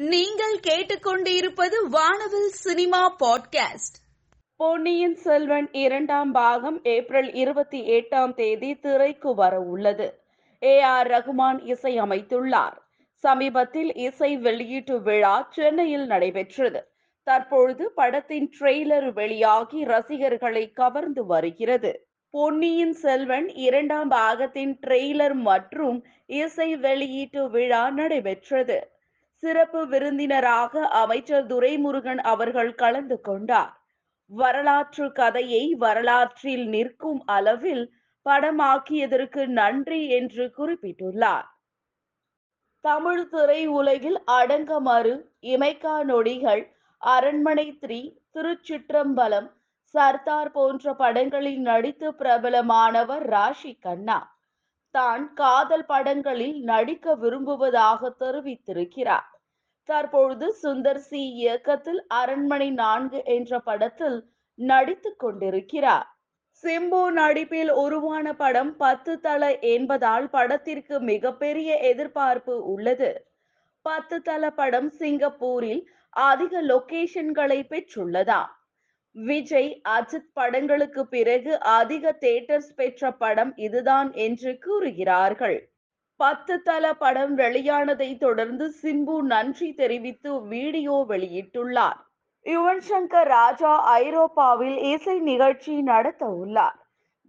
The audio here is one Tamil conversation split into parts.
நீங்கள் கேட்டுக்கொண்டிருப்பது வானவில் சினிமா பாட்காஸ்ட். பொன்னியின் செல்வன் இரண்டாம் பாகம் ஏப்ரல் இருபத்தி எட்டாம் தேதி திரைக்கு வர உள்ளது. ஏ ஆர் ரகுமான் இசை அமைத்துள்ளார் சமீபத்தில் இசை வெளியீட்டு விழா சென்னையில் நடைபெற்றது. தற்பொழுது படத்தின் ட்ரெய்லர் வெளியாகி ரசிகர்களை கவர்ந்து வருகிறது. பொன்னியின் செல்வன் இரண்டாம் பாகத்தின் ட்ரெய்லர் மற்றும் இசை வெளியீட்டு விழா நடைபெற்றது. சிறப்பு விருந்தினராக அமைச்சர் துரைமுருகன் அவர்கள் கலந்து கொண்டார். வரலாற்று கதையை வரலாற்றில் நிற்கும் அளவில் படமாக்கியதற்கு நன்றி என்று குறிப்பிட்டுள்ளார். தமிழ் திரை உலகில் அடங்கமறு இமைக்கா நொடிகள் அரண்மனை த்ரீ திருச்சிற்றம்பலம் சர்தார் போன்ற படங்களில் நடித்து பிரபலமானவர் ராஷி கண்ணா. தான் காதல் படங்களில் நடிக்க விரும்புவதாக தெரிவித்திருக்கிறார். தற்பொழுது சுந்தர் சி இயக்கத்தில் அரண்மனை நான்கு என்ற படத்தில் நடித்துக் கொண்டிருக்கிறார். சிம்பு நடிப்பில் உருவான படம் பத்து தல என்பதால் படத்திற்கு மிகப்பெரிய எதிர்பார்ப்பு உள்ளது. பத்து தல படம் சிங்கப்பூரில் அதிக லொகேஷன்களை பெற்றுள்ளதாம். விஜய் அஜித் படங்களுக்கு பிறகு அதிக தேட்டர்ஸ் பெற்ற படம் இதுதான் என்று கூறுகிறார்கள். பத்து தல படம் வெளியானதை தொடர்ந்து சிம்பு நன்றி தெரிவித்து வீடியோ வெளியிட்டுள்ளார். யுவன் சங்கர் ராஜா ஐரோப்பாவில் இசை நிகழ்ச்சி நடத்த உள்ளார்.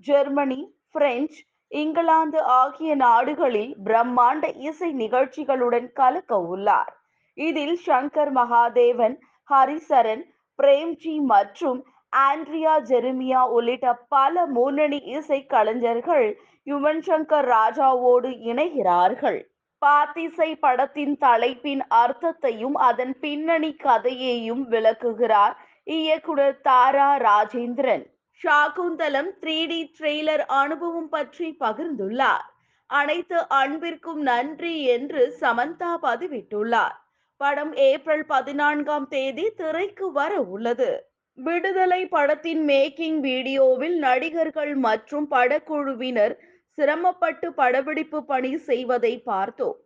ஜெர்மனி பிரெஞ்சு இங்கிலாந்து ஆகிய நாடுகளில் பிரம்மாண்ட இசை நிகழ்ச்சிகளுடன் கலக்க உள்ளார். இதில் சங்கர் மகாதேவன் ஹரிசரன் பிரேம்ஜி மற்றும் ஆண்ட்ரியா ஜெருமியா உள்ளிட்ட பல முன்னணி இசை கலைஞர்கள் யுவன் சங்கர் ராஜாவோடு இணைகிறார்கள். பாத்திசை படத்தின் தலைப்பின் அர்த்தத்தையும் அதன் பின்னணி கதையையும் விளக்குகிறார் இயக்குனர் Tara Rajendran. Shaakuntalam three D trailer அனுபவம் பற்றி பகிர்ந்துள்ளார். அனைத்து அன்பிற்கும் நன்றி என்று சமந்தா பதிவிட்டுள்ளார். படம் ஏப்ரல் பதினான்காம் தேதி திரைக்கு வர உள்ளது. விடுதலை படத்தின் மேக்கிங் வீடியோவில் நடிகர்கள் மற்றும் படக்குழுவினர் சிரமப்பட்டு படப்பிடிப்பு பணி செய்வதை பார்த்தோம்.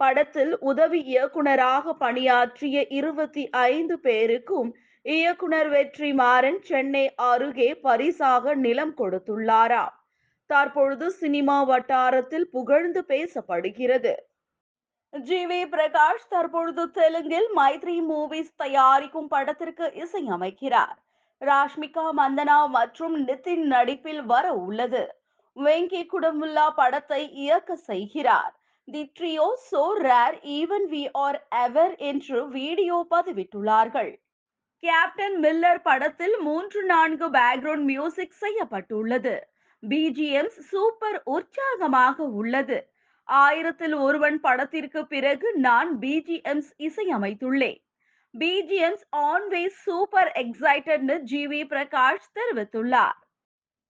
படத்தில் உதவி இயக்குனராக பணியாற்றிய இருபத்தி ஐந்து பேருக்கும் இயக்குனர் வெற்றி மாறன் சென்னை அருகே பரிசாக நிலம் கொடுத்துள்ளாராம். தற்பொழுது சினிமா வட்டாரத்தில் புகழ்ந்து பேசப்படுகிறது. ஜி வி பிரகாஷ் தற்பொழுது தெலுங்கில் மைத்ரி மூவிஸ் தயாரிக்கும் படத்திற்கு இசையமைக்கிறார். ராஷ்மிகா மந்தனா மற்றும் நிதின் நடிப்பில் வர உள்ளது. வெங்கி குடமுல்லா படத்தை இயக்க செய்கிறார். The trio so rare even we are ever என்று வீடியோ பதிவிட்டுள்ளார்கள். கேப்டன் மில்லர் படத்தில் மூன்று நான்கு பேக்ரவுண்ட் மியூசிக் செய்யப்பட்டுள்ளது. பிஜிஎம்ஸ் சூப்பர் உற்சாகமாக உள்ளது. ஆயிரத்தில் ஒருவன் படத்திற்கு பிறகு நான் பிஜிஎம்ஸ் இசையமைத்துள்ளேன் பிஜிஎம்ஸ் ஆன்வேஸ் சூப்பர் எக்ஸைட்டட்னு ஜி வி பிரகாஷ் தெரிவித்துள்ளார்.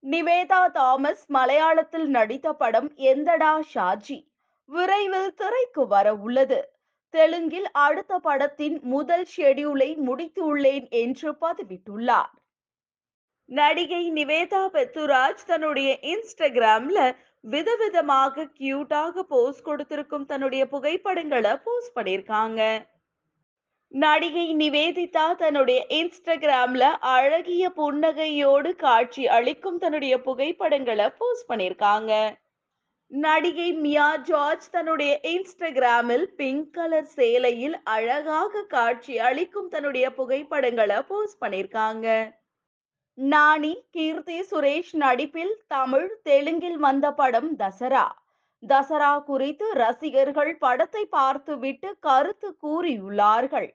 நிவேதா தாமஸ் மலையாளத்தில் நடித்த படம் எந்தடா ஷாஜி? விரைவில் திரைக்கு வர உள்ளது. தெலுங்கில் அடுத்த படத்தின் முதல் ஷெடியூலை முடித்துள்ளேன் என்று பதிவிட்டுள்ளார். நடிகை நிவேதா பெத்துராஜ் தன்னுடைய இன்ஸ்டாகிராம்ல விதவிதமாக கியூட்டாக போஸ்ட் கொடுத்திருக்கும் தன்னுடைய புகைப்படங்களை போஸ்ட் பண்ணியிருக்காங்க. நடிகை நிவேதிதா தன்னுடைய இன்ஸ்டாகிராம்ல அழகிய புன்னகையோடு காட்சி அளிக்கும் தன்னுடைய புகைப்படங்களை போஸ்ட் பண்ணியிருக்காங்க. நடிகை மியா ஜார்ஜ் தன்னுடைய இன்ஸ்டாகிராமில் பிங்க் கலர் சேலையில் அழகாக காட்சி அளிக்கும் தன்னுடைய புகைப்படங்களை போஸ்ட் பண்ணியிருக்காங்க. நானி கீர்த்தி சுரேஷ் நடிப்பில் தமிழ் தெலுங்கில் வந்த படம் தசரா. தசரா குறித்து ரசிகர்கள் படத்தை பார்த்துவிட்டு கருத்து கூறியுள்ளார்கள்.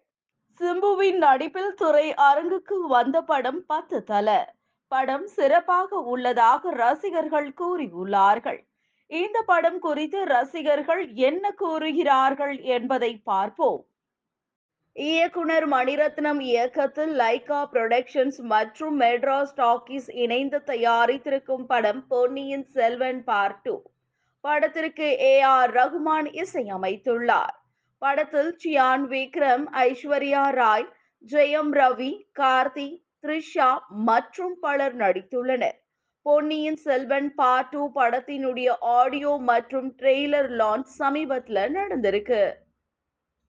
சிம்புவின் நடிப்பில் துறை அரங்குக்கு வந்த படம் பத்து தல. படம் சிறப்பாக உள்ளதாக ரசிகர்கள் கூறியுள்ளார்கள். இந்த படம் குறித்து ரசிகர்கள் என்ன கூறுகிறார்கள் என்பதை பார்ப்போம். இயக்குனர் மணிரத்னம் இயக்கத்தில் லைகா புரொடக்ஷன்ஸ் மற்றும் மெட்ராஸ் டாக்கீஸ் இணைந்து தயாரித்திருக்கும் படம் பொன்னியின் செல்வன் பார்ட் டூ படத்திற்கு ஏ ஆர் ரகுமான் இசையமைத்துள்ளார். படத்தில் சியான் விக்ரம் ஐஸ்வர்யா ராய் ஜெயம் ரவி கார்த்தி த்ரிஷா மற்றும் பலர் நடித்துள்ளனர். பொன்னியின் செல்வன் பார்ட் டூ படத்தினுடைய ஆடியோ மற்றும் ட்ரெய்லர் லான்ச் சமீபத்தில் நடந்திருக்கு.